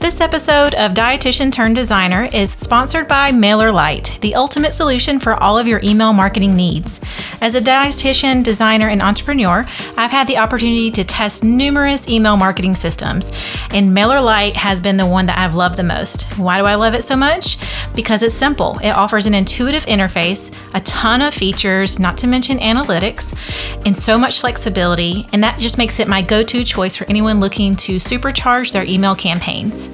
This episode of Dietitian Turned Designer is sponsored by MailerLite, the ultimate solution for all of your email marketing needs. As a dietitian, designer, and entrepreneur, I've had the opportunity to test numerous email marketing systems, and MailerLite has been the one that I've loved the most. Why do I love it so much? Because it's simple. It offers an intuitive interface, a ton of features, not to mention analytics, and so much flexibility, and that just makes it my go to choice for anyone looking to supercharge their email campaigns.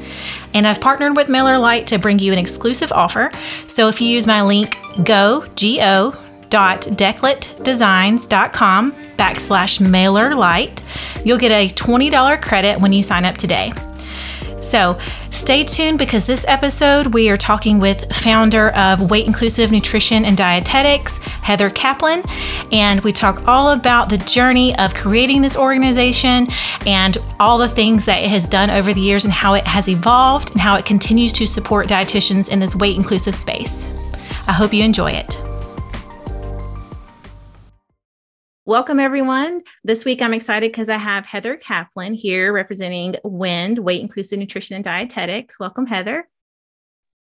And I've partnered with MailerLite to bring you an exclusive offer. So if you use my link go, G-O, dot decletdesigns.com backslash MailerLite, you'll get a $20 credit when you sign up today. So stay tuned because this episode we are talking with founder of Weight Inclusive Nutrition and Dietetics, Heather Caplan, and we talk all about the journey of creating this organization and all the things that it has done over the years and how it has evolved and how it continues to support dietitians in this weight inclusive space. I hope you enjoy it. Welcome, everyone. This week I'm excited because I have Heather Caplan here representing WIND, Weight Inclusive Nutrition and Dietetics. Welcome, Heather.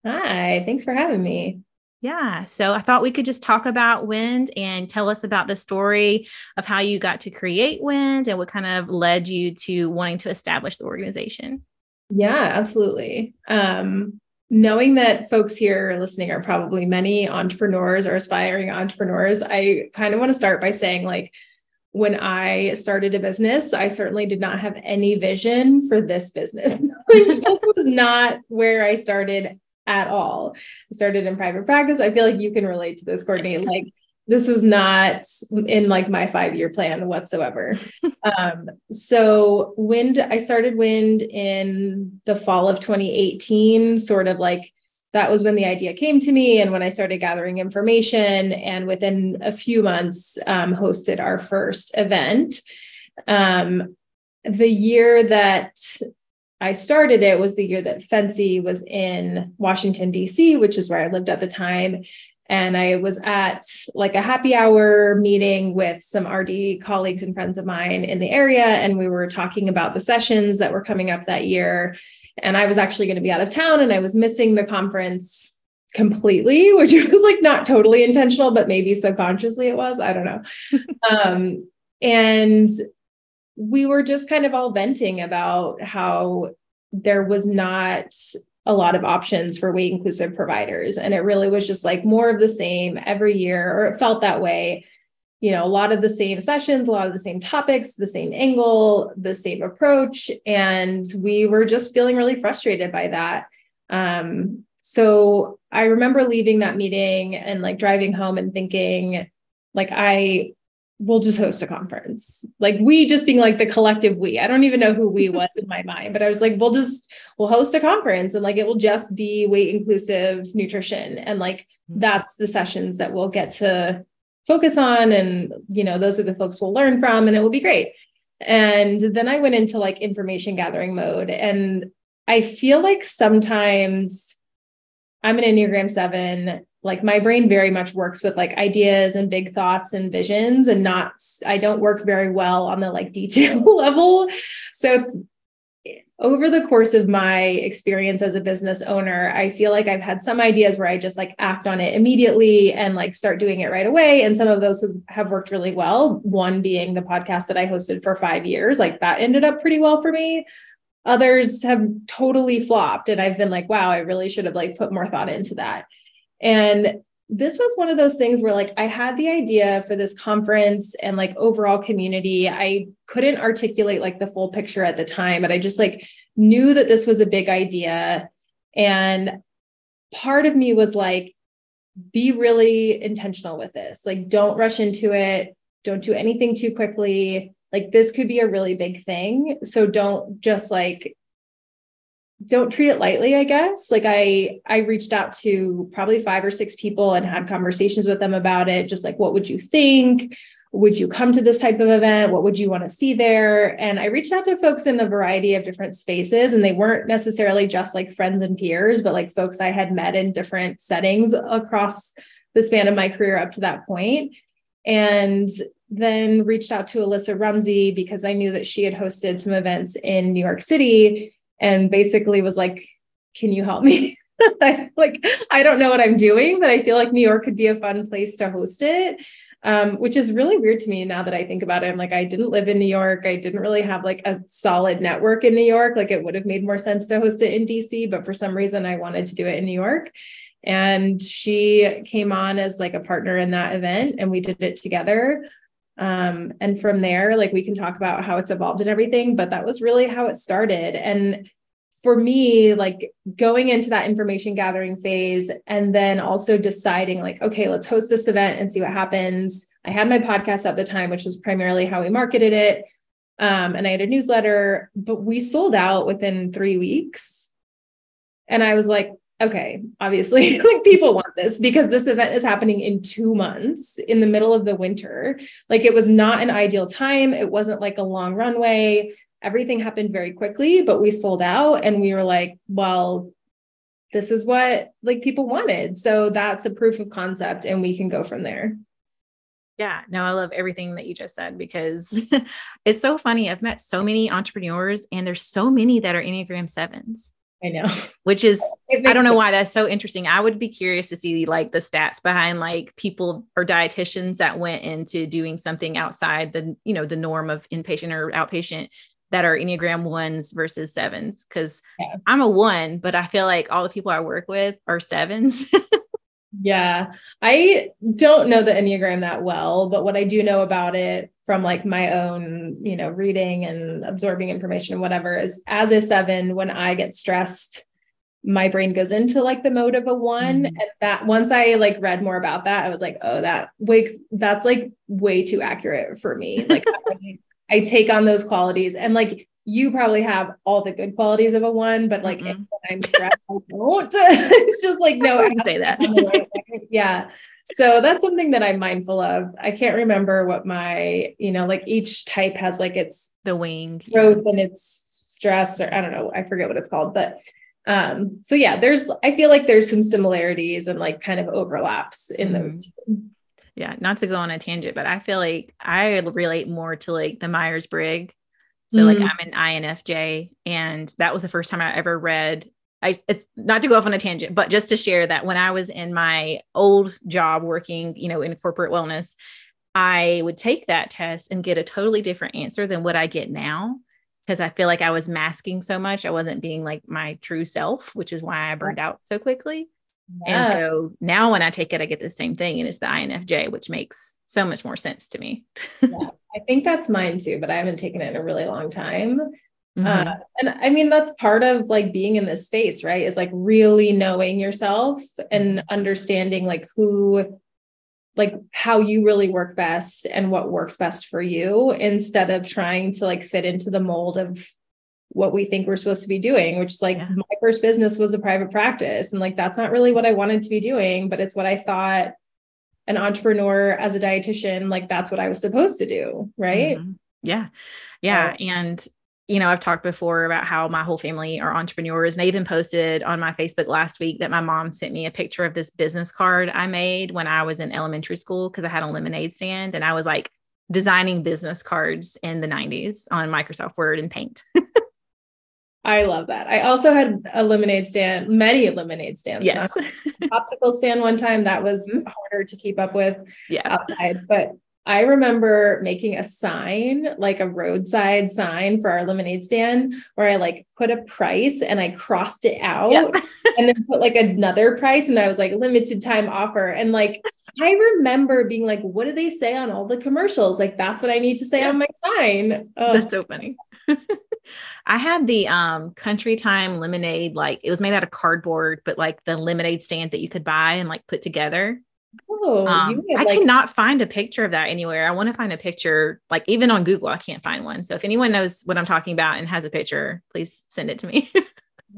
Hi, thanks for having me. Yeah, so I thought we could just talk about WIND and tell us about the story of how you got to create WIND and what kind of led you to wanting to establish the organization. Yeah, absolutely. Um, knowing that folks here listening are probably many entrepreneurs or aspiring entrepreneurs, I kind of want to start by saying, like, when I started a business, I certainly did not have any vision for this business. this was not where I started at all. I started in private practice. I feel like you can relate to this, Courtney. Like, this was not in like my five year plan whatsoever. um, so wind, I started wind in the fall of 2018, sort of like that was when the idea came to me and when I started gathering information and within a few months um, hosted our first event. Um, the year that I started it was the year that FNCE was in Washington, DC, which is where I lived at the time and I was at like a happy hour meeting with some RD colleagues and friends of mine in the area. And we were talking about the sessions that were coming up that year. And I was actually going to be out of town and I was missing the conference completely, which was like not totally intentional, but maybe subconsciously it was. I don't know. um, and we were just kind of all venting about how there was not a lot of options for weight inclusive providers. And it really was just like more of the same every year, or it felt that way. You know, a lot of the same sessions, a lot of the same topics, the same angle, the same approach. And we were just feeling really frustrated by that. Um, so I remember leaving that meeting and like driving home and thinking, like, I we'll just host a conference. Like we just being like the collective we. I don't even know who we was in my mind, but I was like, we'll just we'll host a conference and like it will just be weight inclusive nutrition. And like mm-hmm. that's the sessions that we'll get to focus on. And you know, those are the folks we'll learn from and it will be great. And then I went into like information gathering mode. And I feel like sometimes I'm an Enneagram seven like my brain very much works with like ideas and big thoughts and visions and not i don't work very well on the like detail level. So over the course of my experience as a business owner i feel like i've had some ideas where i just like act on it immediately and like start doing it right away. And some of those have worked really well one being the podcast that i hosted for five years. Like that ended up pretty well for me. Others have totally flopped and i've been like wow i really should have like put more thought into that and this was one of those things where like I had the idea for this conference and like overall community. I couldn't articulate like the full picture at the time, but I just like knew that this was a big idea. And part of me was like, be really intentional with this. Like, don't rush into it. Don't do anything too quickly. Like, this could be a really big thing. So don't just like don't treat it lightly i guess. Like i i reached out to probably five or six people and had conversations with them about it just like what would you think? Would you come to this type of event? What would you want to see there? And i reached out to folks in a variety of different spaces and they weren't necessarily just like friends and peers but like folks i had met in different settings across the span of my career up to that point. And then reached out to alissa rumsey because i knew that she had hosted some events in new york city and basically was like, Can you help me? like, I don't know what I'm doing, but I feel like New York could be a fun place to host it. Um, which is really weird to me now that I think about it. I'm like, I didn't live in New York. I didn't really have like a solid network in New York. Like, it would have made more sense to host it in DC, but for some reason, I wanted to do it in New York. And she came on as like a partner in that event, and we did it together. Um, and from there, like we can talk about how it's evolved and everything, but that was really how it started. And for me, like going into that information gathering phase and then also deciding, like, okay, let's host this event and see what happens. I had my podcast at the time, which was primarily how we marketed it. Um, and I had a newsletter, but we sold out within three weeks. And I was like, okay, obviously, like people want this because this event is happening in two months in the middle of the winter. Like it was not an ideal time. It wasn't like a long runway. Everything happened very quickly, but we sold out and we were like, well, this is what like people wanted. So that's a proof of concept and we can go from there. Yeah, no, I love everything that you just said because it's so funny. I've met so many entrepreneurs and there's so many that are Enneagram sevens. I know. Which is I don't know sense. why that's so interesting. I would be curious to see like the stats behind like people or dietitians that went into doing something outside the, you know, the norm of inpatient or outpatient that are Enneagram ones versus sevens. Cause yeah. I'm a one, but I feel like all the people I work with are sevens. yeah. I don't know the Enneagram that well, but what I do know about it from like my own, you know, reading and absorbing information and whatever is as a seven, when I get stressed, my brain goes into like the mode of a one. Mm. And that once I like read more about that, I was like, oh, that wakes that's like way too accurate for me. Like I, I, take on those qualities and like you probably have all the good qualities of a one, but like mm-hmm. I'm stressed, I don't. it's just like no, I can say that. yeah so that's something that I'm mindful of. I can't remember what my, you know, like each type has like its the wing growth yeah. and its stress, or I don't know, I forget what it's called. But um, so yeah, there's I feel like there's some similarities and like kind of overlaps in mm-hmm. those. Yeah, not to go on a tangent, but I feel like I relate more to like the Myers Briggs. So mm-hmm. like mm. I'm an INFJ, and that was the first time I ever read I it's not to go off on a tangent, but just to share that when I was in my old job working, you know, in corporate wellness, I would take that test and get a totally different answer than what I get now because I feel like I was masking so much. I wasn't being like my true self, which is why I burned out so quickly. Yeah. And so now when I take it, I get the same thing, and it's the INFJ, which makes so much more sense to me. yeah, I think that's mine too, but I haven't taken it in a really long time. Mm-hmm. Uh, and I mean, that's part of like being in this space, right? Is like really knowing yourself and understanding like who, like how you really work best and what works best for you instead of trying to like fit into the mold of what we think we're supposed to be doing, which is like yeah. my first business was a private practice. And like that's not really what I wanted to be doing, but it's what I thought an entrepreneur as a dietitian, like that's what I was supposed to do. Right. Mm-hmm. Yeah. Yeah. and you know, I've talked before about how my whole family are entrepreneurs. And I even posted on my Facebook last week that my mom sent me a picture of this business card I made when I was in elementary school because I had a lemonade stand and I was like designing business cards in the 90s on Microsoft Word and Paint. I love that. I also had a lemonade stand, many lemonade stands. Yes. popsicle stand one time that was mm-hmm. harder to keep up with yeah. outside, but I remember making a sign, like a roadside sign for our lemonade stand, where I like put a price and I crossed it out yep. and then put like another price. And I was like, limited time offer. And like, I remember being like, what do they say on all the commercials? Like, that's what I need to say on my sign. Oh. That's so funny. I had the um country time lemonade, like it was made out of cardboard, but like the lemonade stand that you could buy and like put together. Oh, um, I like- cannot find a picture of that anywhere. I want to find a picture, like even on Google, I can't find one. So if anyone knows what I'm talking about and has a picture, please send it to me.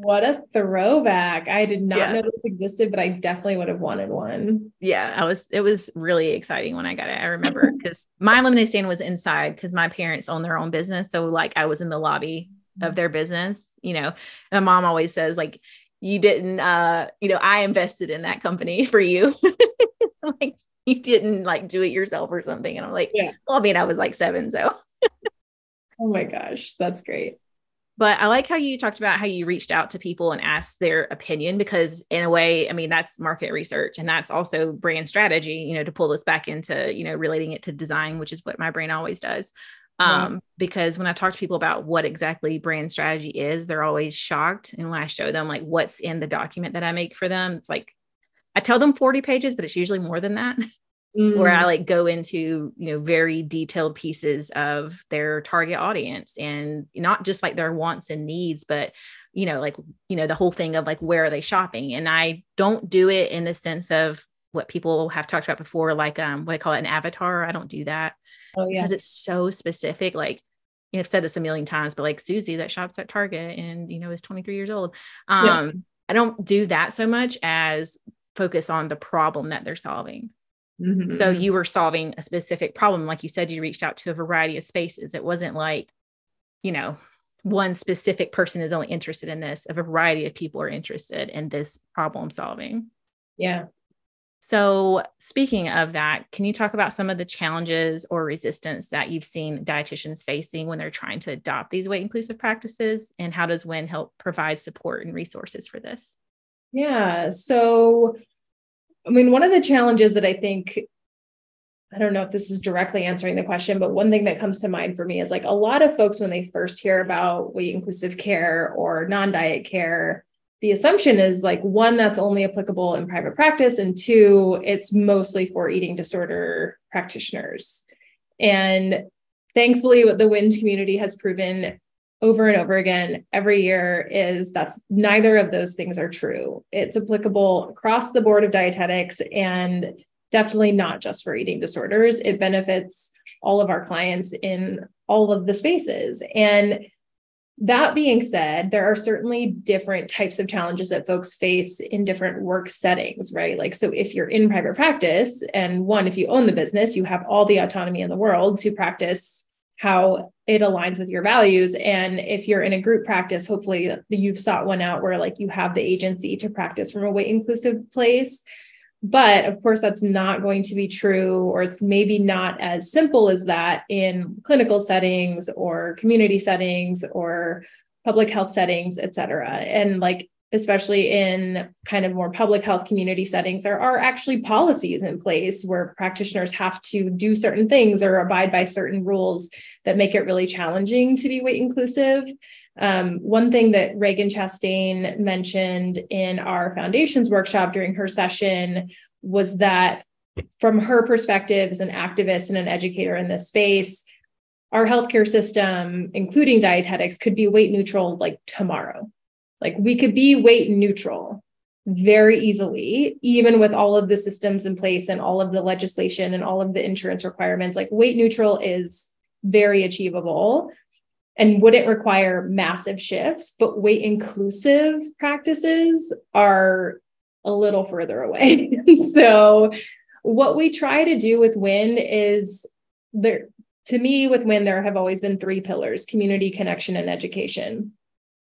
what a throwback. I did not yeah. know this existed, but I definitely would have wanted one. Yeah, I was, it was really exciting when I got it. I remember because my lemonade stand was inside because my parents own their own business. So like I was in the lobby of their business, you know, my mom always says like, you didn't uh you know i invested in that company for you like you didn't like do it yourself or something. And I'm like, yeah. Well, I mean, I was like seven, so. oh my gosh, that's great. But I like how you talked about how you reached out to people and asked their opinion because in a way, I mean, that's market research and that's also brand strategy, you know, to pull this back into, you know, relating it to design, which is what my brain always does. Um, because when I talk to people about what exactly brand strategy is, they're always shocked. And when I show them like what's in the document that I make for them, it's like I tell them 40 pages, but it's usually more than that. mm. where I mm. like go into, you know, very detailed pieces of their target audience and not just like their wants and needs, but you know, like, you know, the whole thing of like where are they shopping? And I don't do it in the sense of what people have talked about before, like um what I call it an avatar. I don't do that. Oh yeah. Because it's so specific. Like you know, I've said this a million times, but like Susie that shops at Target and you know is 23 years old. Um, yeah. I don't do that so much as focus on the problem that they're solving. Mm-hmm. So you were solving a specific problem. Like you said, you reached out to a variety of spaces. It wasn't like, you know, one specific person is only interested in this. A variety of people are interested in this problem solving. Yeah. So, speaking of that, can you talk about some of the challenges or resistance that you've seen dietitians facing when they're trying to adopt these weight inclusive practices? And how does WIND help provide support and resources for this? Yeah. So, I mean, one of the challenges that I think, I don't know if this is directly answering the question, but one thing that comes to mind for me is like a lot of folks, when they first hear about weight inclusive care or non diet care, the assumption is like one, that's only applicable in private practice, and two, it's mostly for eating disorder practitioners. And thankfully, what the WIND community has proven over and over again every year is that's neither of those things are true. It's applicable across the board of dietetics and definitely not just for eating disorders. It benefits all of our clients in all of the spaces. And that being said, there are certainly different types of challenges that folks face in different work settings, right? Like, so if you're in private practice, and one, if you own the business, you have all the autonomy in the world to practice how it aligns with your values. And if you're in a group practice, hopefully you've sought one out where like you have the agency to practice from a weight inclusive place. But of course, that's not going to be true, or it's maybe not as simple as that in clinical settings or community settings or public health settings, et cetera. And like especially in kind of more public health community settings, there are actually policies in place where practitioners have to do certain things or abide by certain rules that make it really challenging to be weight inclusive. Um, one thing that Ragen Chastain mentioned in our foundations workshop during her session was that, from her perspective as an activist and an educator in this space, our healthcare system, including dietetics, could be weight neutral like tomorrow like we could be weight neutral very easily, even with all of the systems in place and all of the legislation and all of the insurance requirements. Like weight neutral is very achievable and wouldn't require massive shifts, but weight inclusive practices are a little further away. so, what we try to do with WIND is there, to me, with WIND, there have always been three pillars community, connection, and education.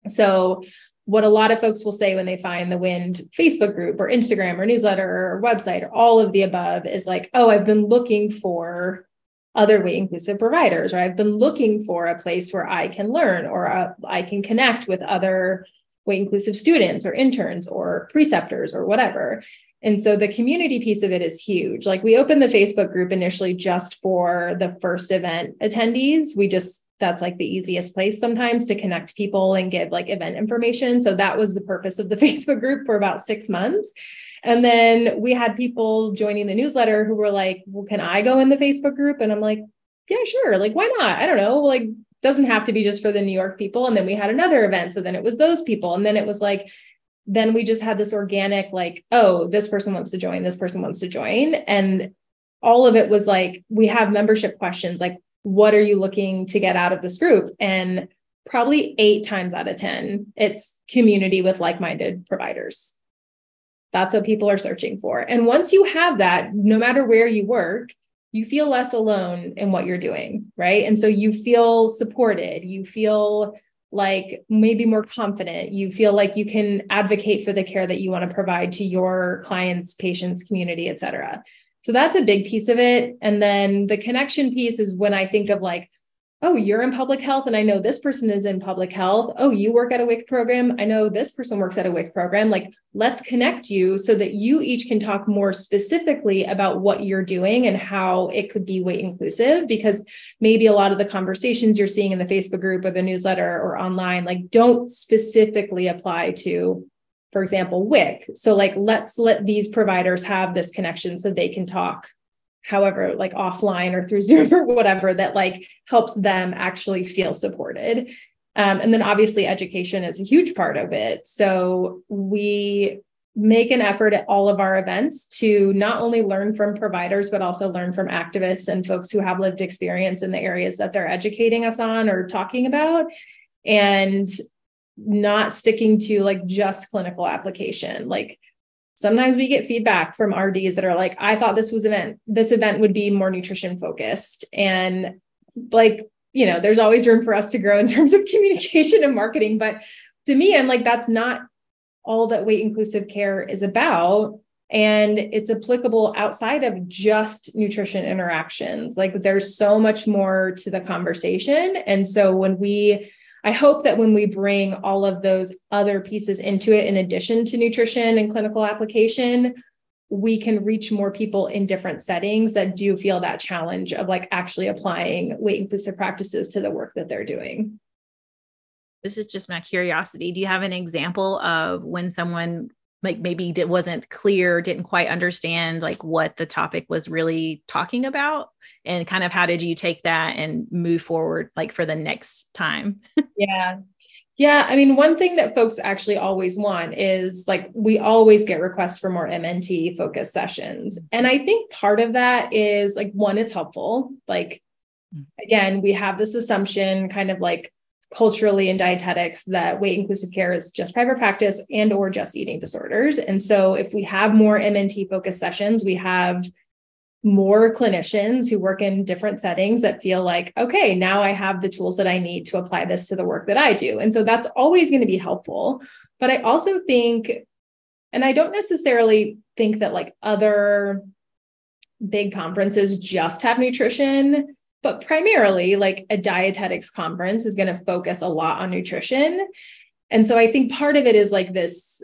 So, what a lot of folks will say when they find the wind facebook group or instagram or newsletter or website or all of the above is like oh i've been looking for other weight inclusive providers or i've been looking for a place where i can learn or uh, I can connect with other weight inclusive students or interns or preceptors or whatever and so the community piece of it is huge. Like we opened the Facebook group initially just for the first event attendees. We just that's like the easiest place sometimes to connect people and give like event information. So that was the purpose of the Facebook group for about six months. And then we had people joining the newsletter who were like, well, can I go in the Facebook group? And I'm like, yeah, sure. Like, why not? I don't know. Like, doesn't have to be just for the New York people. And then we had another event. So then it was those people. And then it was like, then we just had this organic, like, oh, this person wants to join, this person wants to join. And all of it was like, we have membership questions like, what are you looking to get out of this group? And probably eight times out of 10, it's community with like minded providers. That's what people are searching for. And once you have that, no matter where you work, you feel less alone in what you're doing, right? And so you feel supported, you feel like maybe more confident, you feel like you can advocate for the care that you want to provide to your clients, patients, community, et cetera. So that's a big piece of it. And then the connection piece is when I think of like, oh, you're in public health, and I know this person is in public health. Oh, you work at a WIC program. I know this person works at a WIC program. Like, let's connect you so that you each can talk more specifically about what you're doing and how it could be weight inclusive. Because maybe a lot of the conversations you're seeing in the Facebook group or the newsletter or online, like, don't specifically apply to for example, WIC. So, like, let's let these providers have this connection so they can talk however like offline or through zoom or whatever that like helps them actually feel supported. Um, and then obviously education is a huge part of it. So we make an effort at all of our events to not only learn from providers but also learn from activists and folks who have lived experience in the areas that they're educating us on or talking about. And not sticking to like just clinical application like sometimes we get feedback from RDs that are like, I thought this was event, this event would be more nutrition focused. And like, you know, there's always room for us to grow in terms of communication and marketing. But to me, I'm like, that's not all that weight inclusive care is about. And it's applicable outside of just nutrition interactions. Like there's so much more to the conversation. And so when we I hope that when we bring all of those other pieces into it, in addition to nutrition and clinical application, we can reach more people in different settings that do feel that challenge of like actually applying weight inclusive practices to the work that they're doing. This is just my curiosity. Do you have an example of when someone like maybe it wasn't clear didn't quite understand like what the topic was really talking about and kind of how did you take that and move forward like for the next time? Yeah. Yeah i mean one thing that folks actually always want is like we always get requests for more mnt focus sessions. And i think part of that is like one it's helpful. Like mm. again we have this assumption kind of like culturally in dietetics that weight inclusive care is just private practice and or just eating disorders. And so if we have more mnt focused sessions we have more clinicians who work in different settings that feel like okay now i have the tools that i need to apply this to the work that i do. And so that's always going to be helpful. But i also think and i don't necessarily think that like other big conferences just have nutrition but primarily like a dietetics conference is going to focus a lot on nutrition. And so i think part of it is like this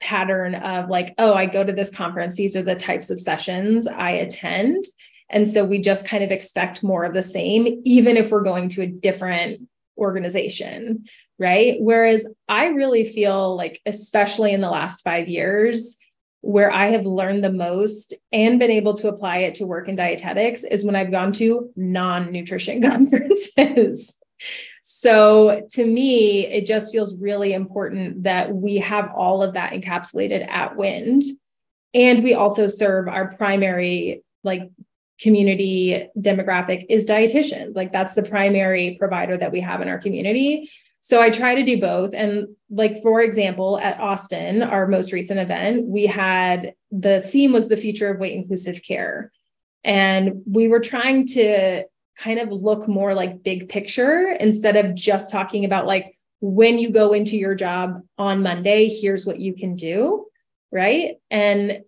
pattern of like oh i go to this conference these are the types of sessions i attend. And so we just kind of expect more of the same even if we're going to a different organization right? Whereas i really feel like especially in the last 5 years where I have learned the most and been able to apply it to work in dietetics is when I've gone to non nutrition conferences. so to me, it just feels really important that we have all of that encapsulated at Wind. And we also serve our primary like community demographic is dietitians. Like that's the primary provider that we have in our community. So I try to do both. And like, for example, at Austin, our most recent event, we had the theme was the future of weight inclusive care. And we were trying to kind of look more like big picture instead of just talking about like when you go into your job on Monday, here's what you can do. Right. And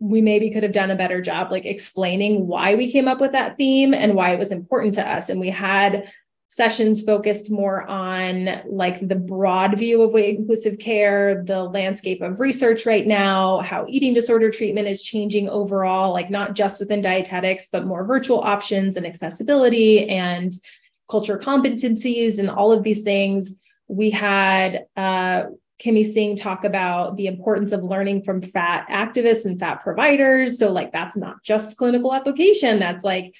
we maybe could have done a better job like explaining why we came up with that theme and why it was important to us. And we had sessions focused more on like the broad view of inclusive care, the landscape of research right now, how eating disorder treatment is changing overall, like not just within dietetics, but more virtual options and accessibility and culture competencies and all of these things. We had uh, Kimmie Singh talk about the importance of learning from fat activists and fat providers. So, like, that's not just clinical application, that's like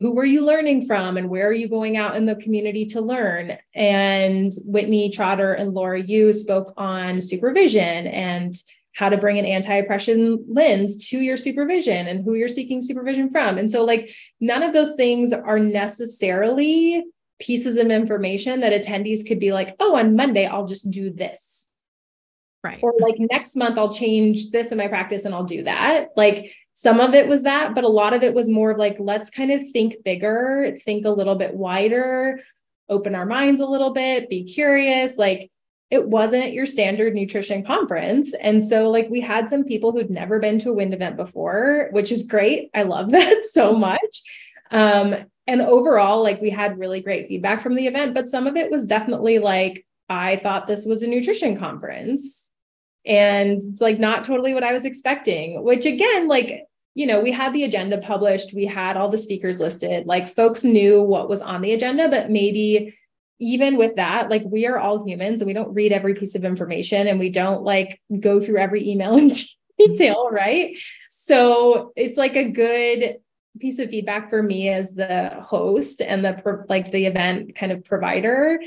who were you learning from and where are you going out in the community to learn? And Whitney Trotter and Laura you spoke on supervision and how to bring an anti-oppression lens to your supervision and who you're seeking supervision from. And so like none of those things are necessarily pieces of information that attendees could be like, "Oh, on Monday I'll just do this." Right. Or like next month I'll change this in my practice and I'll do that. Like some of it was that, but a lot of it was more of like, let's kind of think bigger, think a little bit wider, open our minds a little bit, be curious. Like, it wasn't your standard nutrition conference. And so, like, we had some people who'd never been to a wind event before, which is great. I love that so much. Um, and overall, like we had really great feedback from the event, but some of it was definitely like, I thought this was a nutrition conference. And it's like not totally what I was expecting, which again, like, you know, we had the agenda published, we had all the speakers listed, like folks knew what was on the agenda, but maybe even with that, like we are all humans and we don't read every piece of information and we don't like go through every email in detail, right? So it's like a good piece of feedback for me as the host and the like the event kind of provider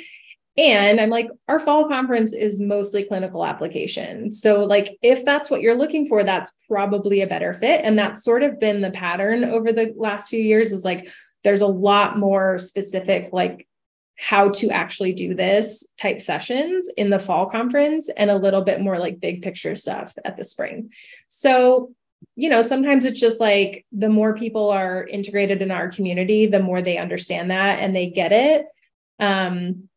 and i'm like our fall conference is mostly clinical application. So like if that's what you're looking for that's probably a better fit. And that's sort of been the pattern over the last few years is like there's a lot more specific like how to actually do this type sessions in the fall conference and a little bit more like big picture stuff at the spring. So you know, sometimes it's just like the more people are integrated in our community, the more they understand that and they get it. Um,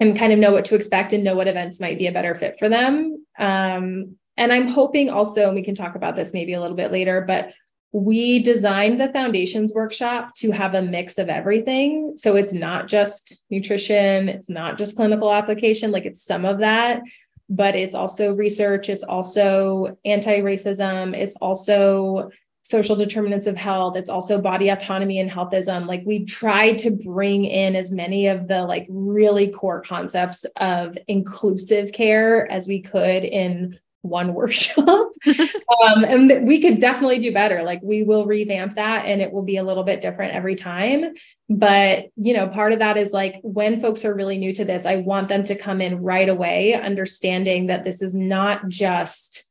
and kind of know what to expect and know what events might be a better fit for them. Um, and I'm hoping also, and we can talk about this maybe a little bit later, but we designed the foundations workshop to have a mix of everything. So it's not just nutrition, it's not just clinical application, like it's some of that, but it's also research, it's also anti racism, it's also social determinants of health, it's also body autonomy and healthism. Like we tried to bring in as many of the like really core concepts of inclusive care as we could in one workshop. um, and we could definitely do better. Like we will revamp that and it will be a little bit different every time. But, you know, part of that is like when folks are really new to this, I want them to come in right away, understanding that this is not just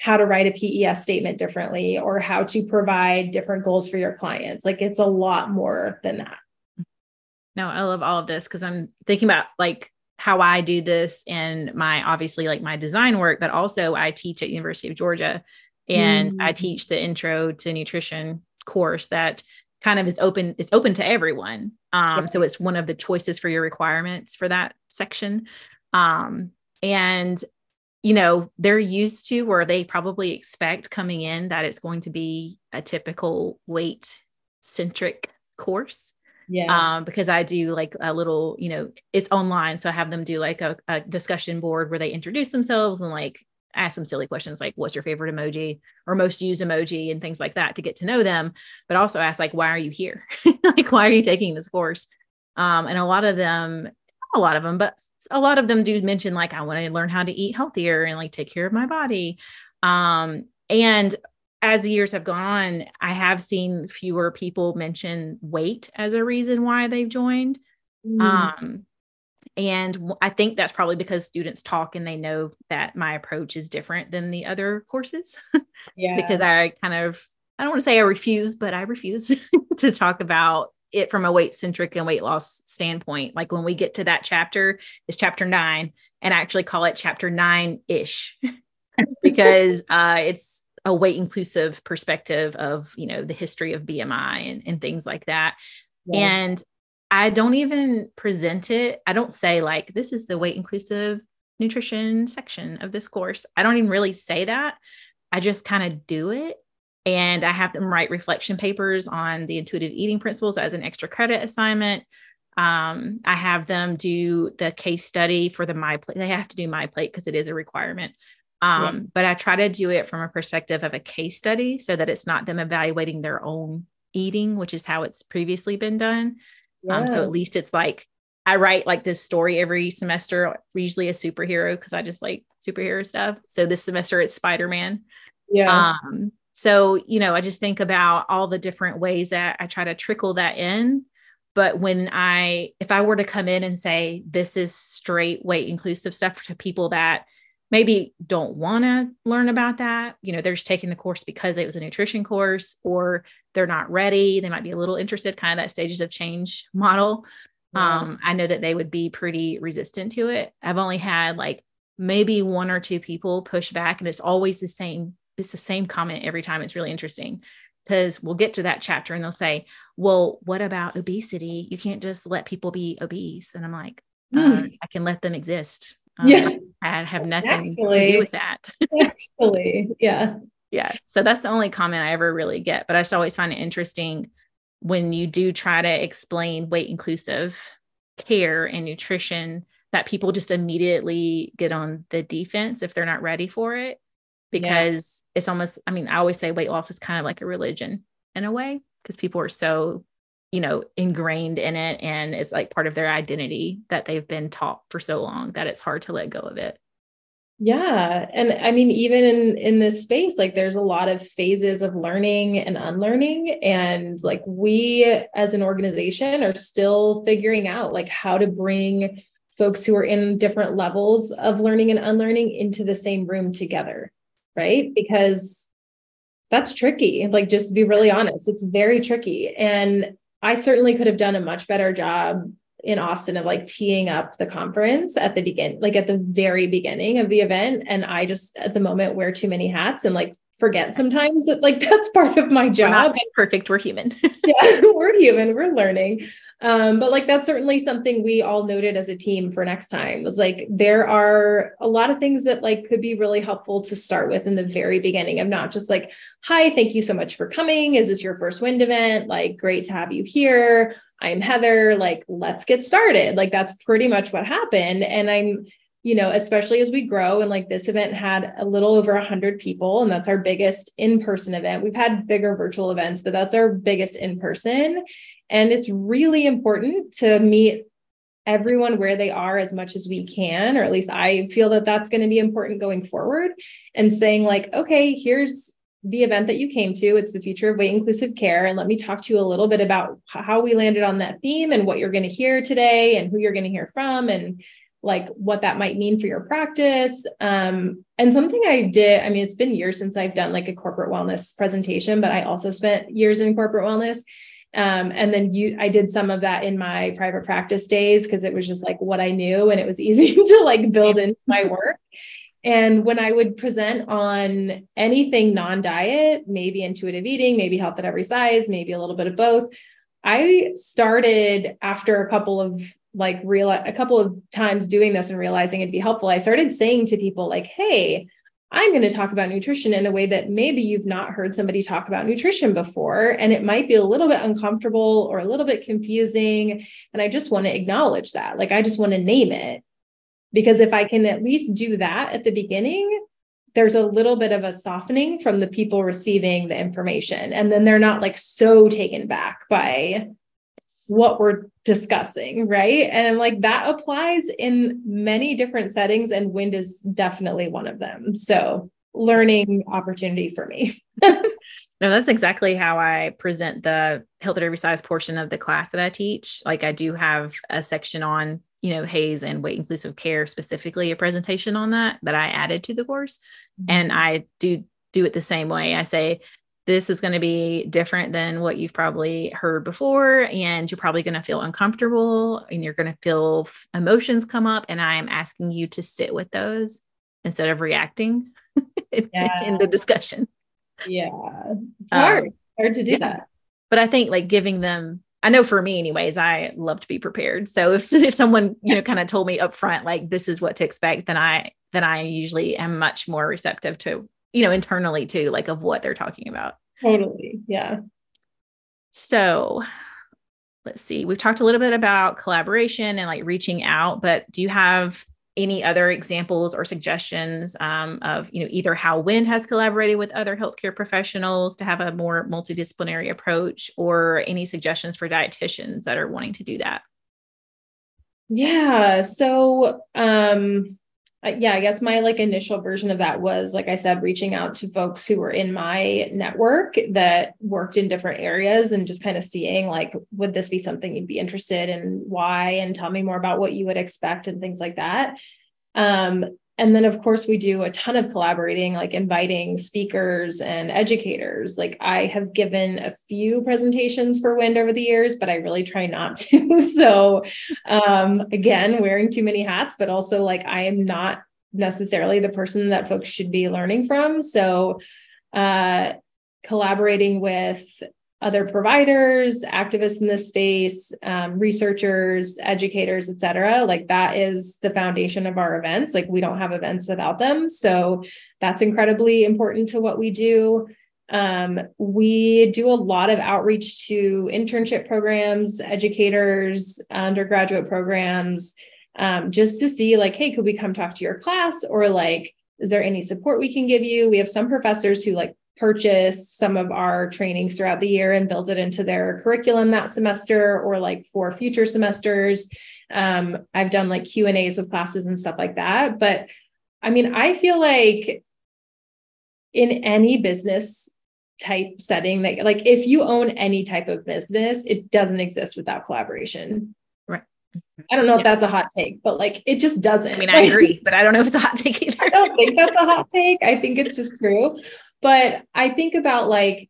how to write a PES statement differently or how to provide different goals for your clients. Like it's a lot more than that. No, I love all of this because I'm thinking about like how I do this in my obviously like my design work, but also I teach at University of Georgia and mm. I teach the intro to nutrition course that kind of is open it's open to everyone. Um, yeah. so it's one of the choices for your requirements for that section. Um, and you know, they're used to or they probably expect coming in that it's going to be a typical weight centric course. Yeah. Um, because i do like a little you know it's online so i have them do like a, a discussion board where they introduce themselves and like ask some silly questions like what's your favorite emoji or most used emoji? and things like that to get to know them but also ask like why are you here? Like why are you taking this course? Um, and a lot of them a lot of them but a lot of them do mention like i want to learn how to eat healthier and like take care of my body um, and as the years have gone on, I have seen fewer people mention weight as a reason why they've joined. Mm. Um, and I think that's probably because students talk and they know that my approach is different than the other courses. Yeah. because I kind of, I don't want to say I refuse, but I refuse to talk about it from a weight centric and weight loss standpoint. Like when we get to that chapter, it's chapter nine, and I actually call it chapter nine ish because uh, it's a weight inclusive perspective of you know the history of bmi and, and things like that. Yeah. and i don't even present it. I don't say like this is the weight inclusive nutrition section of this course. I don't even really say that. I just kind of do it and i have them write reflection papers on the intuitive eating principles as an extra credit assignment um, i have them do the case study for the my plate they have to do my plate because it is a requirement um, yeah. But I try to do it from a perspective of a case study so that it's not them evaluating their own eating, which is how it's previously been done. Yeah. Um, so at least it's like I write like this story every semester, usually a superhero because I just like superhero stuff. So this semester it's Spider Man. Yeah. Um, so, you know, I just think about all the different ways that I try to trickle that in. But when I, if I were to come in and say, this is straight weight inclusive stuff to people that maybe don't want to learn about that. You know, they're just taking the course because it was a nutrition course or they're not ready. They might be a little interested, kind of that stages of change model. Yeah. Um, I know that they would be pretty resistant to it. I've only had like maybe one or two people push back, and it's always the same. It's the same comment every time. It's really interesting because we'll get to that chapter and they'll say, Well, what about obesity? You can't just let people be obese. And I'm like, mm. uh, I can let them exist. Um, yeah. I have nothing actually, to do with that. actually, yeah. Yeah. So that's the only comment I ever really get. But I just always find it interesting when you do try to explain weight inclusive care and nutrition that people just immediately get on the defense if they're not ready for it because yeah. it's almost i mean i always say weight loss is kind of like a religion in a way because people are so you know ingrained in it and it's like part of their identity that they've been taught for so long that it's hard to let go of it. Yeah. And i mean even in in this space like there's a lot of phases of learning and unlearning and like we as an organization are still figuring out like how to bring folks who are in different levels of learning and unlearning into the same room together right because that's tricky like just be really honest it's very tricky and i certainly could have done a much better job in Austin of like teeing up the conference at the begin, like at the very beginning of the event. And I just at the moment wear too many hats and like forget sometimes that like that's part of my job. We're perfect. We're human. yeah, we're human. We're learning. Um, but like that's certainly something we all noted as a team for next time was like there are a lot of things that like could be really helpful to start with in the very beginning of not just like, hi, thank you so much for coming. Is this your first wind event? Like, great to have you here. I'm Heather, like, let's get started. Like, that's pretty much what happened. And I'm, you know, especially as we grow and like this event had a little over 100 people, and that's our biggest in person event. We've had bigger virtual events, but that's our biggest in person. And it's really important to meet everyone where they are as much as we can, or at least I feel that that's going to be important going forward and saying, like, okay, here's the event that you came to. It's the future of weight inclusive care. And let me talk to you a little bit about how we landed on that theme and what you're going to hear today and who you're going to hear from and like what that might mean for your practice. Um, and something I did, I mean, it's been years since I've done like a corporate wellness presentation, but I also spent years in corporate wellness. Um, and then you, I did some of that in my private practice days because it was just like what I knew and it was easy to like build into my work. And when I would present on anything non diet, maybe intuitive eating, maybe health at every size, maybe a little bit of both, I started after a couple of like real a couple of times doing this and realizing it'd be helpful. I started saying to people like, "Hey, I'm going to talk about nutrition in a way that maybe you've not heard somebody talk about nutrition before. And it might be a little bit uncomfortable or a little bit confusing. And I just want to acknowledge that. Like, I just want to name it. Because if I can at least do that at the beginning, there's a little bit of a softening from the people receiving the information. And then they're not like so taken back by what we're discussing, right? And I'm like, that applies in many different settings, and wind is definitely one of them. So, learning opportunity for me. no, that's exactly how I present the health at every size portion of the class that I teach. Like, I do have a section on you know HAES and weight inclusive care specifically a presentation on that that i added to the course mm-hmm. and i do do it the same way i say this is going to be different than what you've probably heard before and you're probably going to feel uncomfortable and you're going to feel emotions come up and i am asking you to sit with those instead of reacting yeah. in the discussion yeah it's hard um, hard to do yeah. that but i think like giving them I know for me anyways, I love to be prepared. So if, if someone, you know, kind of told me up front, like this is what to expect, then I, then I usually am much more receptive to, you know, internally too, like of what they're talking about. Totally. Yeah. So let's see, we've talked a little bit about collaboration and like reaching out, but do you have any other examples or suggestions um, of you know either how wind has collaborated with other healthcare professionals to have a more multidisciplinary approach or any suggestions for dietitians that are wanting to do that yeah so um yeah i guess my like initial version of that was like i said reaching out to folks who were in my network that worked in different areas and just kind of seeing like would this be something you'd be interested in? Why? And tell me more about what you would expect and things like that. Um, and then of course we do a ton of collaborating like inviting speakers and educators. Like i have given a few presentations for wind over the years but i really try not to. So um, again wearing too many hats but also like i am not necessarily the person that folks should be learning from. So uh, collaborating with other providers, activists in this space, um, researchers, educators, et cetera. Like that is the foundation of our events. Like we don't have events without them. So that's incredibly important to what we do. Um, we do a lot of outreach to internship programs, educators, undergraduate programs, um, just to see like, hey, could we come talk to your class? Or like, is there any support we can give you? We have some professors who like purchase some of our trainings throughout the year and build it into their curriculum that semester or like for future semesters. Um, I've done like Q and A's with classes and stuff like that. But I mean, I feel like in any business type setting that like if you own any type of business it doesn't exist without collaboration right i don't know yeah. if that's a hot take but like it just doesn't i mean i agree but i don't know if it's a hot take either i don't think that's a hot take i think it's just true but i think about like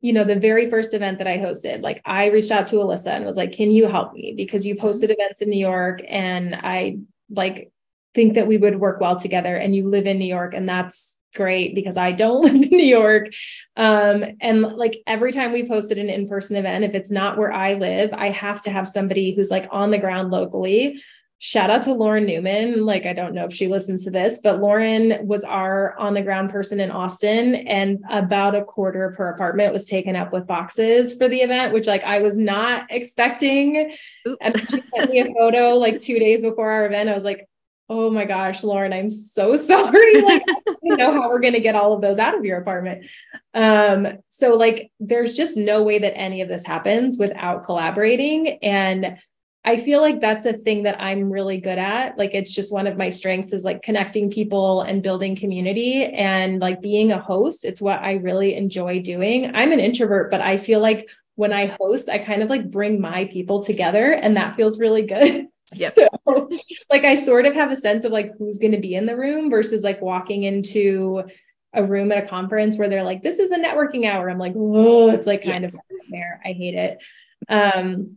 you know the very first event that i hosted like i reached out to alissa and was like can you help me because you've hosted events in new york and i like think that we would work well together and you live in new york and that's great because I don't live in New York. Um, and like every time we posted an in-person event, if it's not where I live, I have to have somebody who's like on the ground locally. Shout out to Lauren Newman. Like, I don't know if she listens to this, but Lauren was our on the ground person in Austin, and about a quarter of her apartment was taken up with boxes for the event, which like I was not expecting. Oops. And she sent me a photo like two days before our event. I was like, oh my gosh, Lauren, I'm so sorry. Like, I don't know how we're going to get all of those out of your apartment. Um, so like, there's just no way that any of this happens without collaborating. And I feel like that's a thing that I'm really good at. Like, it's just one of my strengths is like connecting people and building community and like being a host. It's what I really enjoy doing. I'm an introvert, but I feel like when I host, I kind of like bring my people together and that feels really good. Yep. So, like I sort of have a sense of like who's going to be in the room versus like walking into a room at a conference where they're like, this is a networking hour. I'm like, oh, it's like kind yes. of there. I hate it. Um,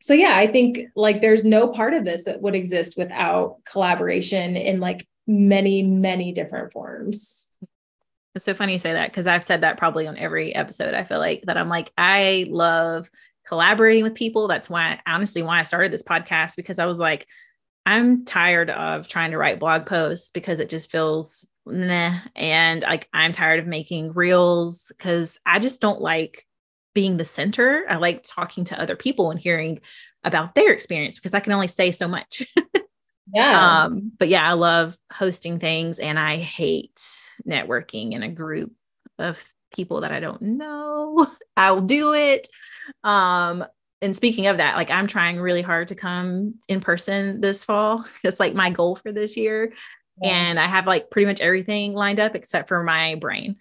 so yeah, I think like there's no part of this that would exist without collaboration in like many, many different forms. It's so funny you say that because I've said that probably on every episode. I feel like that I'm like, I love collaborating with people. That's why, honestly, why I started this podcast because I was like, I'm tired of trying to write blog posts because it just feels nah. And like, I'm tired of making reels because I just don't like being the center. I like talking to other people and hearing about their experience because I can only say so much. yeah. Um, but yeah, I love hosting things and I hate networking in a group of people that I don't know. I will do it. Um, and speaking of that, like I'm trying really hard to come in person this fall. It's like my goal for this year. Yeah. And I have like pretty much everything lined up except for my brain.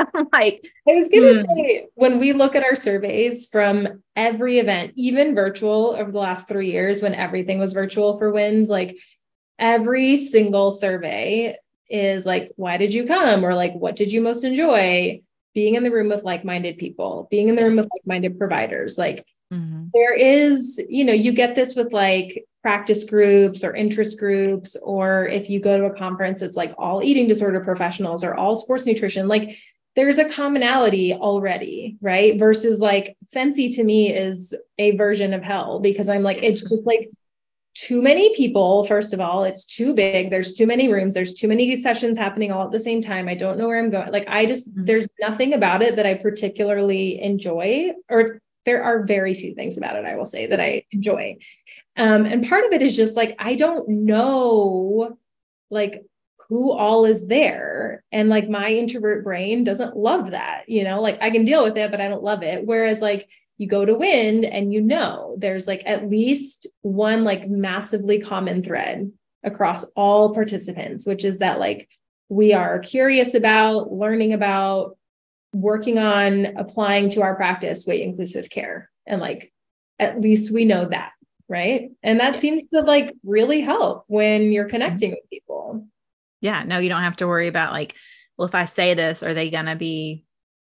Like, I was going to hmm. say, when we look at our surveys from every event, even virtual over the last three years, when everything was virtual for WIND, like every single survey is like, why did you come? Or like, what did you most enjoy? being in the room with like-minded people being in the yes. room with like-minded providers like mm-hmm. there is you know you get this with like practice groups or interest groups or if you go to a conference it's like all eating disorder professionals or all sports nutrition like there's a commonality already right? Versus like FNCE to me is a version of hell because i'm like it's just like too many people first of all it's too big there's too many rooms there's too many sessions happening all at the same time i don't know where i'm going like i just mm-hmm. there's nothing about it that i particularly enjoy or there are very few things about it i will say that i enjoy. Um, and part of it is just like i don't know like who all is there. And like my introvert brain doesn't love that you know like i can deal with it but i don't love it. Whereas like you go to WIND and you know there's like at least one like massively common thread across all participants which is that like we are curious about learning about working on applying to our practice weight inclusive care. And like at least we know that right? And that seems to like really help when you're mm-hmm. connecting with people yeah no you don't have to worry about like well if i say this are they gonna be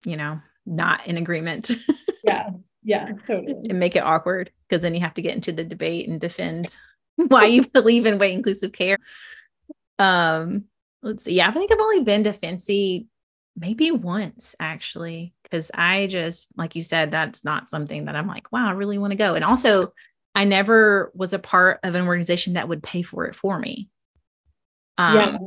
you know not in agreement yeah yeah, totally. And make it awkward because then you have to get into the debate and defend why you believe in weight inclusive care. Um, let's see. Yeah, I think I've only been to FNCE maybe once actually, because I just, like you said, that's not something that I'm like, wow, I really want to go. And also, I never was a part of an organization that would pay for it for me. Um, yeah.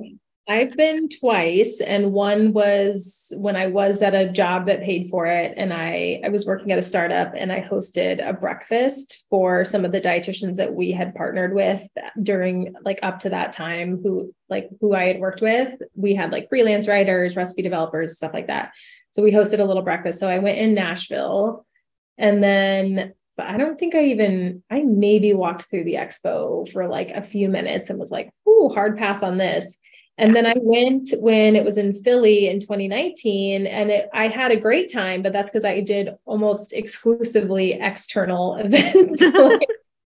I've been twice, and one was when I was at a job that paid for it, and I I was working at a startup, and I hosted a breakfast for some of the dietitians that we had partnered with during like up to that time, who like who I had worked with. We had like freelance writers, recipe developers, stuff like that. So we hosted a little breakfast. So I went in Nashville, and then but I don't think I even I maybe walked through the expo for like a few minutes and was like, "Ooh, hard pass on this." And then I went when it was in Philly in 2019, and it, I had a great time, but that's because I did almost exclusively external events. like,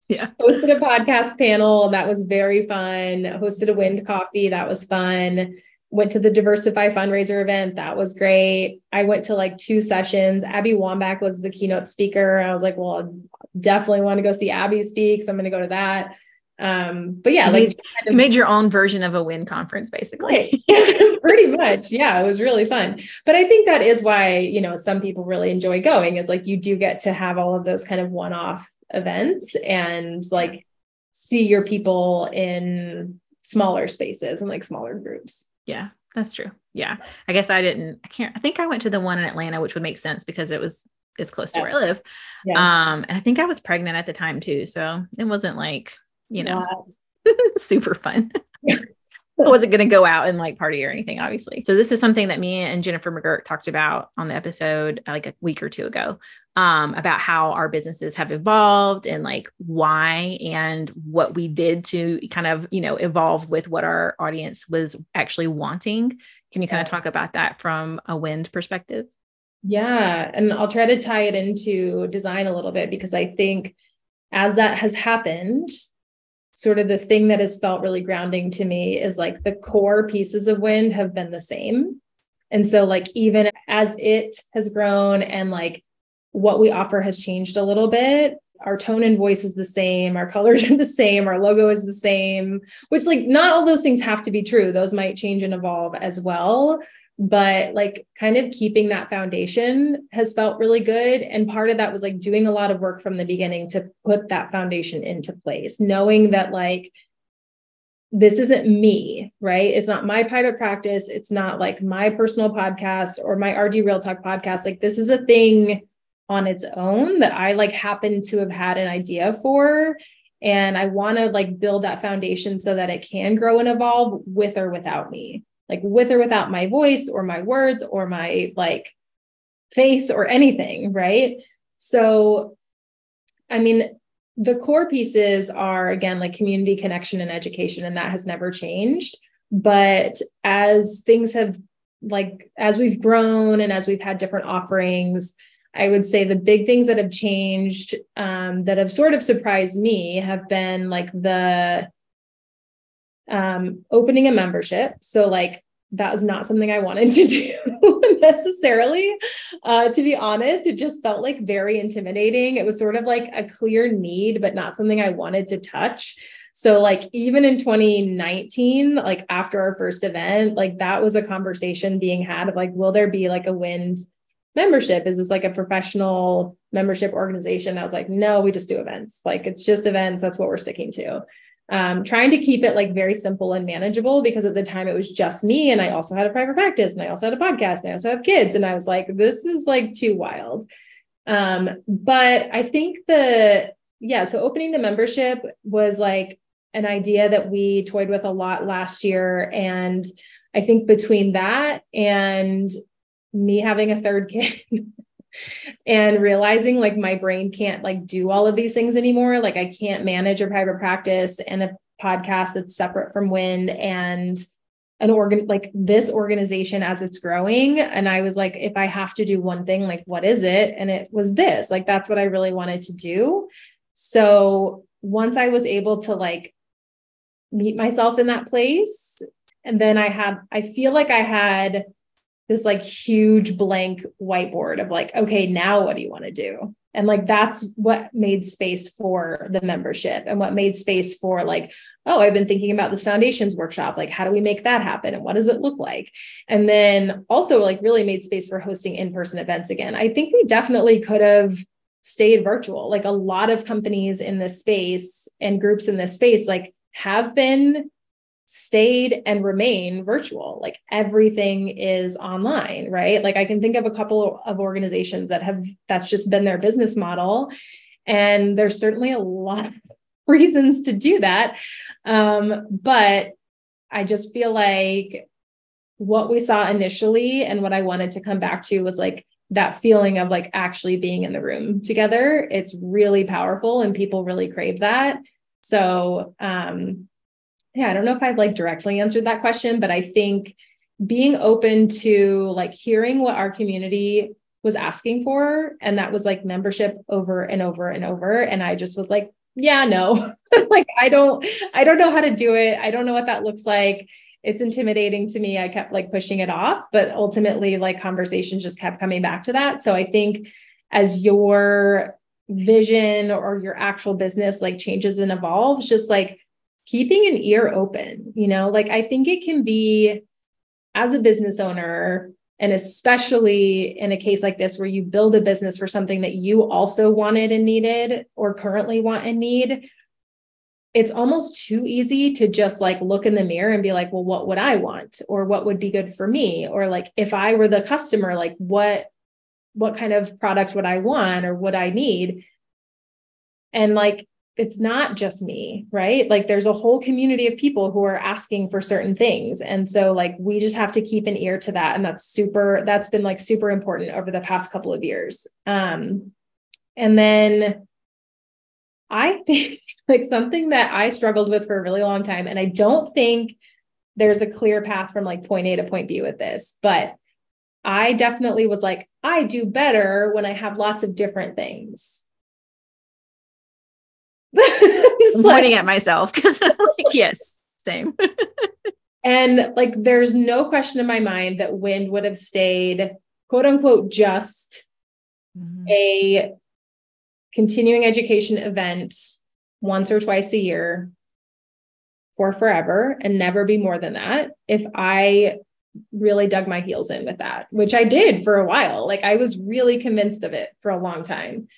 yeah. Hosted a podcast panel, that was very fun. Hosted a wind coffee, that was fun. Went to the Diversify fundraiser event, that was great. I went to like two sessions. Abby Wambach was the keynote speaker. I was like, well, I definitely want to go see Abby speak. So I'm going to go to that um but yeah you like made, kind of, made your own version of a WIND conference basically. Pretty much. Yeah it was really fun. But i think that is why you know some people really enjoy going is like you do get to have all of those kind of one-off events and like see your people in smaller spaces and like smaller groups. Yeah that's true. Yeah. I guess i didn't i can't i think i went to the one in atlanta which would make sense because it was it's close to where i live. Yeah. um and i think i was pregnant at the time too so it wasn't like you know, wow. super fun. I wasn't going to go out and like party or anything, obviously. So this is something that me and Jennifer McGurk talked about on the episode uh, like a week or two ago um, about how our businesses have evolved and like why and what we did to kind of, you know, evolve with what our audience was actually wanting. Can you kind of talk about that from a wind perspective? Yeah. And I'll try to tie it into design a little bit because I think as that has happened, sort of the thing that has felt really grounding to me is like the core pieces of wind have been the same. And so, like, even as it has grown and like what we offer has changed a little bit, our tone and voice is the same, our colors are the same, our logo is the same, which, like, not all those things have to be true. Those might change and evolve as well but like kind of keeping that foundation has felt really good. And part of that was like doing a lot of work from the beginning to put that foundation into place knowing that like this isn't me right? It's not my private practice. It's not like my personal podcast or my rd real talk podcast. Like this is a thing on its own that i like happen to have had an idea for. And i want to like build that foundation so that it can grow and evolve with or without me like with or without my voice or my words or my like face or anything, right? So, I mean, the core pieces are again like community connection and education, and that has never changed. But as things have like, as we've grown and as we've had different offerings, I would say the big things that have changed um, that have sort of surprised me have been like the um, opening a membership. So, like, that was not something I wanted to do necessarily. Uh, to be honest, it just felt like very intimidating. It was sort of like a clear need, but not something I wanted to touch. So, like, even in 2019, like after our first event, like that was a conversation being had of like, will there be like a wind membership? Is this like a professional membership organization? I was like, no, we just do events. Like, it's just events. That's what we're sticking to um, trying to keep it like very simple and manageable because at the time it was just me and I also had a private practice and I also had a podcast and I also have kids and I was like this is like too wild. Um, but I think the yeah so opening the membership was like an idea that we toyed with a lot last year. And I think between that and me having a third kid and realizing like my brain can't like do all of these things anymore. Like I can't manage a private practice and a podcast that's separate from Wind and an organ like this organization as it's growing. And I was like, if I have to do one thing, like what is it? And it was this. Like that's what I really wanted to do. So once I was able to like meet myself in that place, and then I had, I feel like I had this like huge blank whiteboard of like, okay, now what do you want to do? And like that's what made space for the membership and what made space for like, oh, I've been thinking about this foundations workshop. Like, how do we make that happen? And what does it look like? And then also like really made space for hosting in-person events again. I think we definitely could have stayed virtual. Like a lot of companies in this space and groups in this space, like have been stayed and remain virtual. Like everything is online, right? Like I can think of a couple of organizations that have that's just been their business model. And there's certainly a lot of reasons to do that. Um, but I just feel like what we saw initially and what I wanted to come back to was like that feeling of like actually being in the room together. It's really powerful and people really crave that. So, um, yeah, I don't know if I've like directly answered that question, but I think being open to like hearing what our community was asking for, and that was like membership over and over and over. And I just was like, yeah, no, like I don't, I don't know how to do it. I don't know what that looks like. It's intimidating to me. I kept like pushing it off, but ultimately, like conversations just kept coming back to that. So I think as your vision or your actual business like changes and evolves, just like keeping an ear open, you know, like I think it can be as a business owner, and especially in a case like this where you build a business for something that you also wanted and needed or currently want and need, it's almost too easy to just like look in the mirror and be like, well, what would I want? Or what would be good for me? Or like if I were the customer, like what what kind of product would I want or would I need? And like it's not just me, right? Like there's a whole community of people who are asking for certain things. And so like we just have to keep an ear to that and that's super that's been like super important over the past couple of years. Um and then I think like something that I struggled with for a really long time and I don't think there's a clear path from like point A to point B with this, but I definitely was like I do better when I have lots of different things I'm like, pointing at myself because I'm like, yes, same. and like, there's no question in my mind that wind would have stayed, quote unquote, just mm-hmm. a continuing education event once or twice a year for forever and never be more than that. If I really dug my heels in with that, which I did for a while, like I was really convinced of it for a long time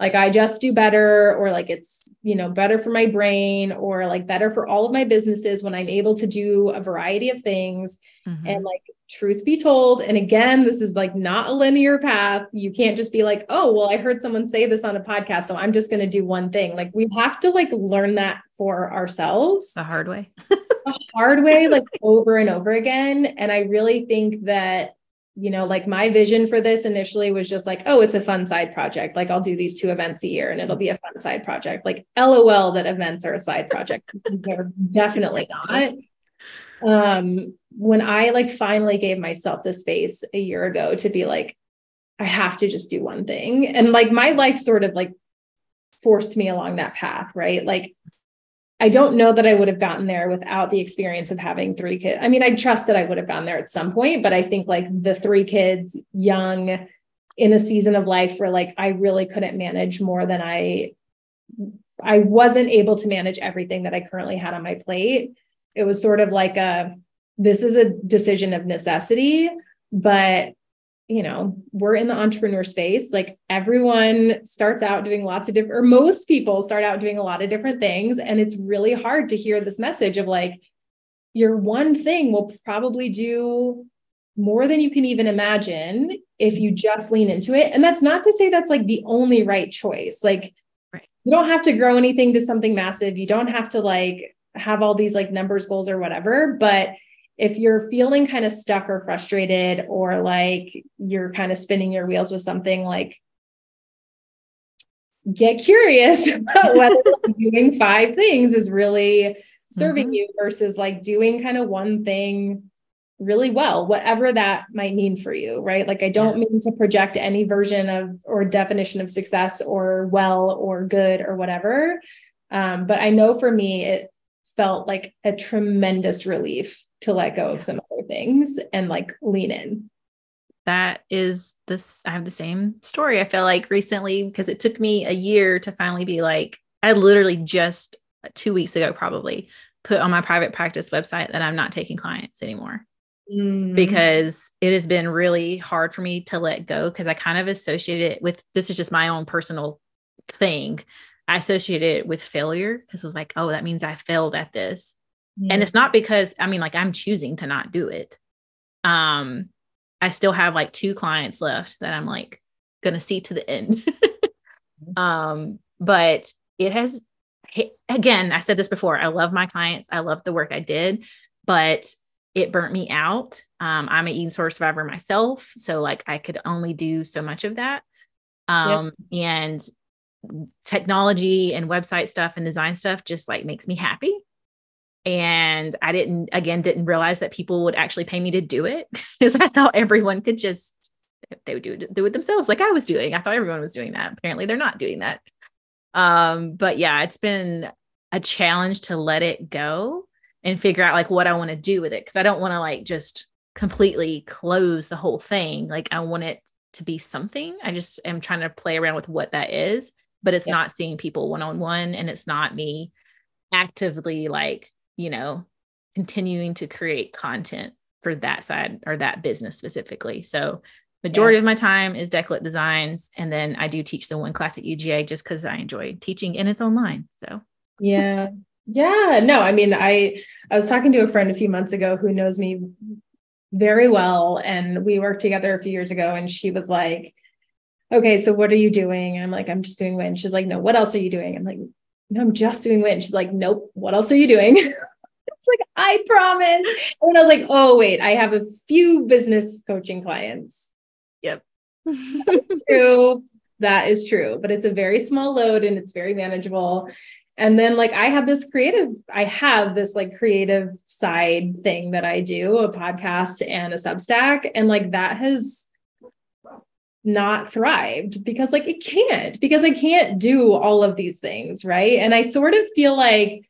like I just do better or like it's you know better for my brain or like better for all of my businesses when I'm able to do a variety of things. Mm-hmm. and like truth be told and again this is like not a linear path. You can't just be like oh well I heard someone say this on a podcast so I'm just going to do one thing. Like we have to like learn that for ourselves. The hard way. The hard way like over and over again. And I really think that you know, like my vision for this initially was just like, oh, it's a fun side project. Like I'll do these two events a year and it'll be a fun side project. Like LOL that events are a side project. They're definitely not. Um, when I like finally gave myself the space a year ago to be like, I have to just do one thing. And like my life sort of like forced me along that path, right? Like I don't know that I would have gotten there without the experience of having three kids. I mean, I trust that I would have gotten there at some point, but I think like the three kids, young, in a season of life where like I really couldn't manage more than I I wasn't able to manage everything that I currently had on my plate. It was sort of like a this is a decision of necessity, but you know, we're in the entrepreneur space. Like everyone starts out doing lots of different, or most people start out doing a lot of different things. And it's really hard to hear this message of like, your one thing will probably do more than you can even imagine if you mm-hmm. just lean into it. And that's not to say that's like the only right choice. Like, right. you don't have to grow anything to something massive. You don't have to like have all these like numbers goals or whatever. But if you're feeling kind of stuck or frustrated or like you're kind of spinning your wheels with something like get curious about whether doing five things is really serving mm-hmm. you versus like doing kind of one thing really well whatever that might mean for you right like i don't mean to project any version of or definition of success or well or good or whatever um, but i know for me it felt like a tremendous relief to let go of some other things and like lean in. That is this. I have the same story. I feel like recently because it took me a year to finally be like, I literally just two weeks ago, probably put on my private practice website that I'm not taking clients anymore. Mm. Because it has been really hard for me to let go because I kind of associated it with this is just my own personal thing. I associated it with failure because it was like, oh, that means I failed at this And it's not because I mean like I'm choosing to not do it. Um I still have like two clients left that I'm like going to see to the end. Um but it has again, I said this before, I love my clients. I love the work I did, but it burnt me out. Um, I'm an eating disorder survivor myself. So like I could only do so much of that. Um, yep. and technology and website stuff and design stuff just like makes me happy. And I didn't, again, didn't realize that people would actually pay me to do it because I thought everyone could just, they would do it, do it themselves like I was doing. I thought everyone was doing that. Apparently they're not doing that. Um, but yeah, it's been a challenge to let it go and figure out like what I want to do with it. Cause I don't want to like just completely close the whole thing. Like I want it to be something. I just am trying to play around with what that is, but it's yeah. not seeing people one on one and it's not me actively like, you know, continuing to create content for that side or that business specifically. So majority yeah. of my time is Declet Designs and then I do teach the one class at UGA just cuz I enjoy teaching and it's online. So yeah. Yeah, no, I mean, I I was talking to a friend a few months ago who knows me very well and we worked together a few years ago and she was like, "Okay, so what are you doing?" And I'm like, "I'm just doing WIND." She's like, "No, what else are you doing?" I'm like, "No, I'm just doing WIND." She's like, "Nope, what else are you doing?" like, "I promise." And I was like, "Oh, wait, I have a few business coaching clients." Yep. That's true. That is true, but it's a very small load and it's very manageable and then like i have this creative i have this like creative side thing that i do a podcast and a substack and like that has not thrived because like it can't because i can't do all of these things right and i sort of feel like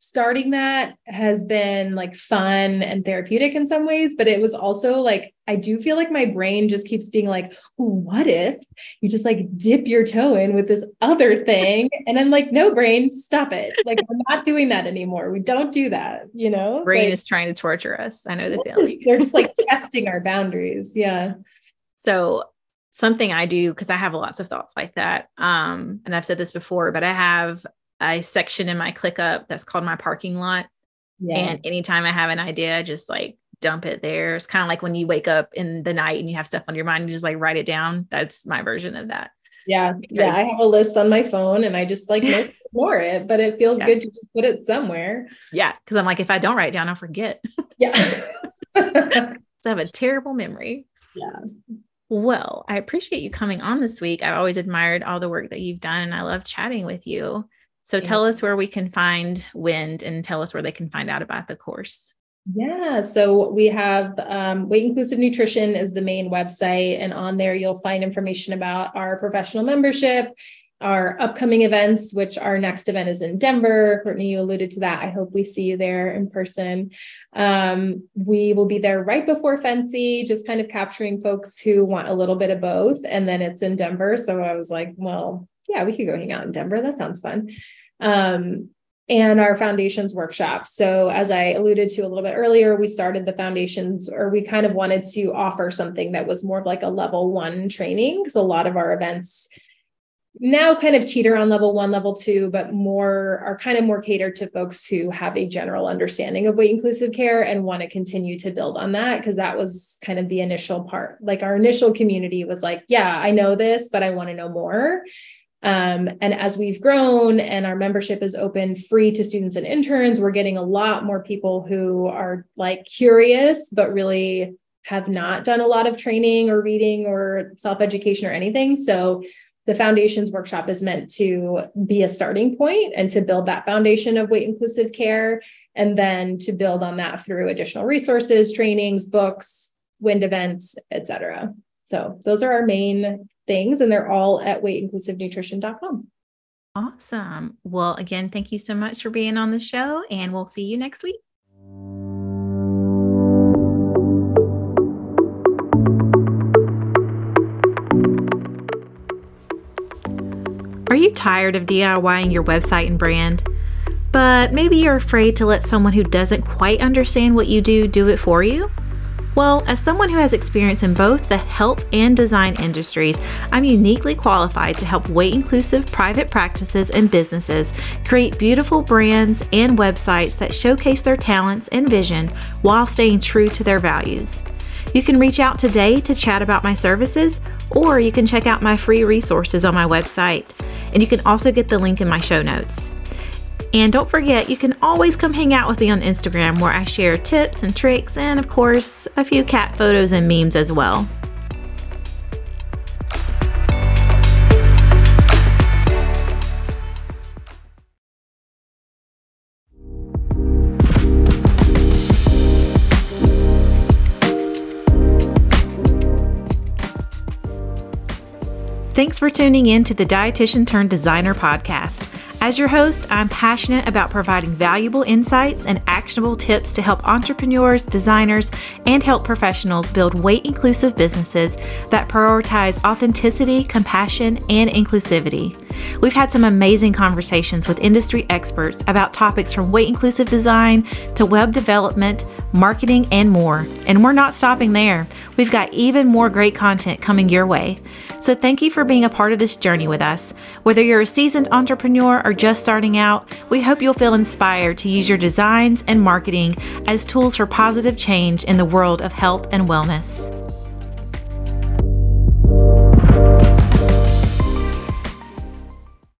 starting that has been like fun and therapeutic in some ways, but it was also like, I do feel like my brain just keeps being like, what if you just like dip your toe in with this other thing? And I'm like, no, brain, stop it. Like, we're not doing that anymore. We don't do that, you know? Brain like, is trying to torture us. I know the feeling. They're just like testing our boundaries. Yeah. So, something I do because I have lots of thoughts like that. Um, and I've said this before, but I have a section in my ClickUp that's called my parking lot. Yeah. And anytime I have an idea, I just like dump it there. It's kind of like when you wake up in the night and you have stuff on your mind, you just like write it down. That's my version of that. Yeah. Because, yeah. I have a list on my phone and I just like most ignore it, but it feels yeah. good to just put it somewhere. Yeah. Cause I'm like, if I don't write down, I'll forget. Yeah. so I have a terrible memory. Yeah. Well, I appreciate you coming on this week. I've always admired all the work that you've done and I love chatting with you. So yeah. tell us where we can find Wind and tell us where they can find out about the course. Yeah, so we have um, Weight Inclusive Nutrition is the main website, and on there you'll find information about our professional membership, our upcoming events, which our next event is in Denver. Courtney, you alluded to that. I hope we see you there in person. Um, we will be there right before FNCE, just kind of capturing folks who want a little bit of both. And then it's in Denver. So I was like, well, yeah, we could go hang out in Denver. That sounds fun. Um, and our foundations workshop. So, as I alluded to a little bit earlier, we started the foundations, or we kind of wanted to offer something that was more of like a level one training because a lot of our events now kind of teeter on level one, level two, but more are kind of more catered to folks who have a general understanding of weight inclusive care and want to continue to build on that because that was kind of the initial part. Like our initial community was like, yeah, I know this, but I want to know more. Um, and as we've grown and our membership is open free to students and interns, we're getting a lot more people who are like curious, but really have not done a lot of training or reading or self education or anything. So the foundations workshop is meant to be a starting point and to build that foundation of weight inclusive care and then to build on that through additional resources trainings books wind events etc so those are our main things, and they're all at weightinclusivenutrition.com. Awesome. Well, again, thank you so much for being on the show, and we'll see you next week. Are you tired of DIYing your website and brand? But maybe you're afraid to let someone who doesn't quite understand what you do do it for you? Well, as someone who has experience in both the health and design industries, I'm uniquely qualified to help weight inclusive private practices and businesses create beautiful brands and websites that showcase their talents and vision while staying true to their values. You can reach out today to chat about my services, or you can check out my free resources on my website. And you can also get the link in my show notes. And don't forget, you can always come hang out with me on Instagram where I share tips and tricks and, of course, a few cat photos and memes as well. Thanks for tuning in to the Dietitian Turned Designer podcast. As your host, I'm passionate about providing valuable insights and actionable tips to help entrepreneurs, designers, and health professionals build weight inclusive businesses that prioritize authenticity, compassion, and inclusivity. We've had some amazing conversations with industry experts about topics from weight inclusive design to web development, marketing, and more. And we're not stopping there. We've got even more great content coming your way. So thank you for being a part of this journey with us. Whether you're a seasoned entrepreneur or just starting out, we hope you'll feel inspired to use your designs and marketing as tools for positive change in the world of health and wellness.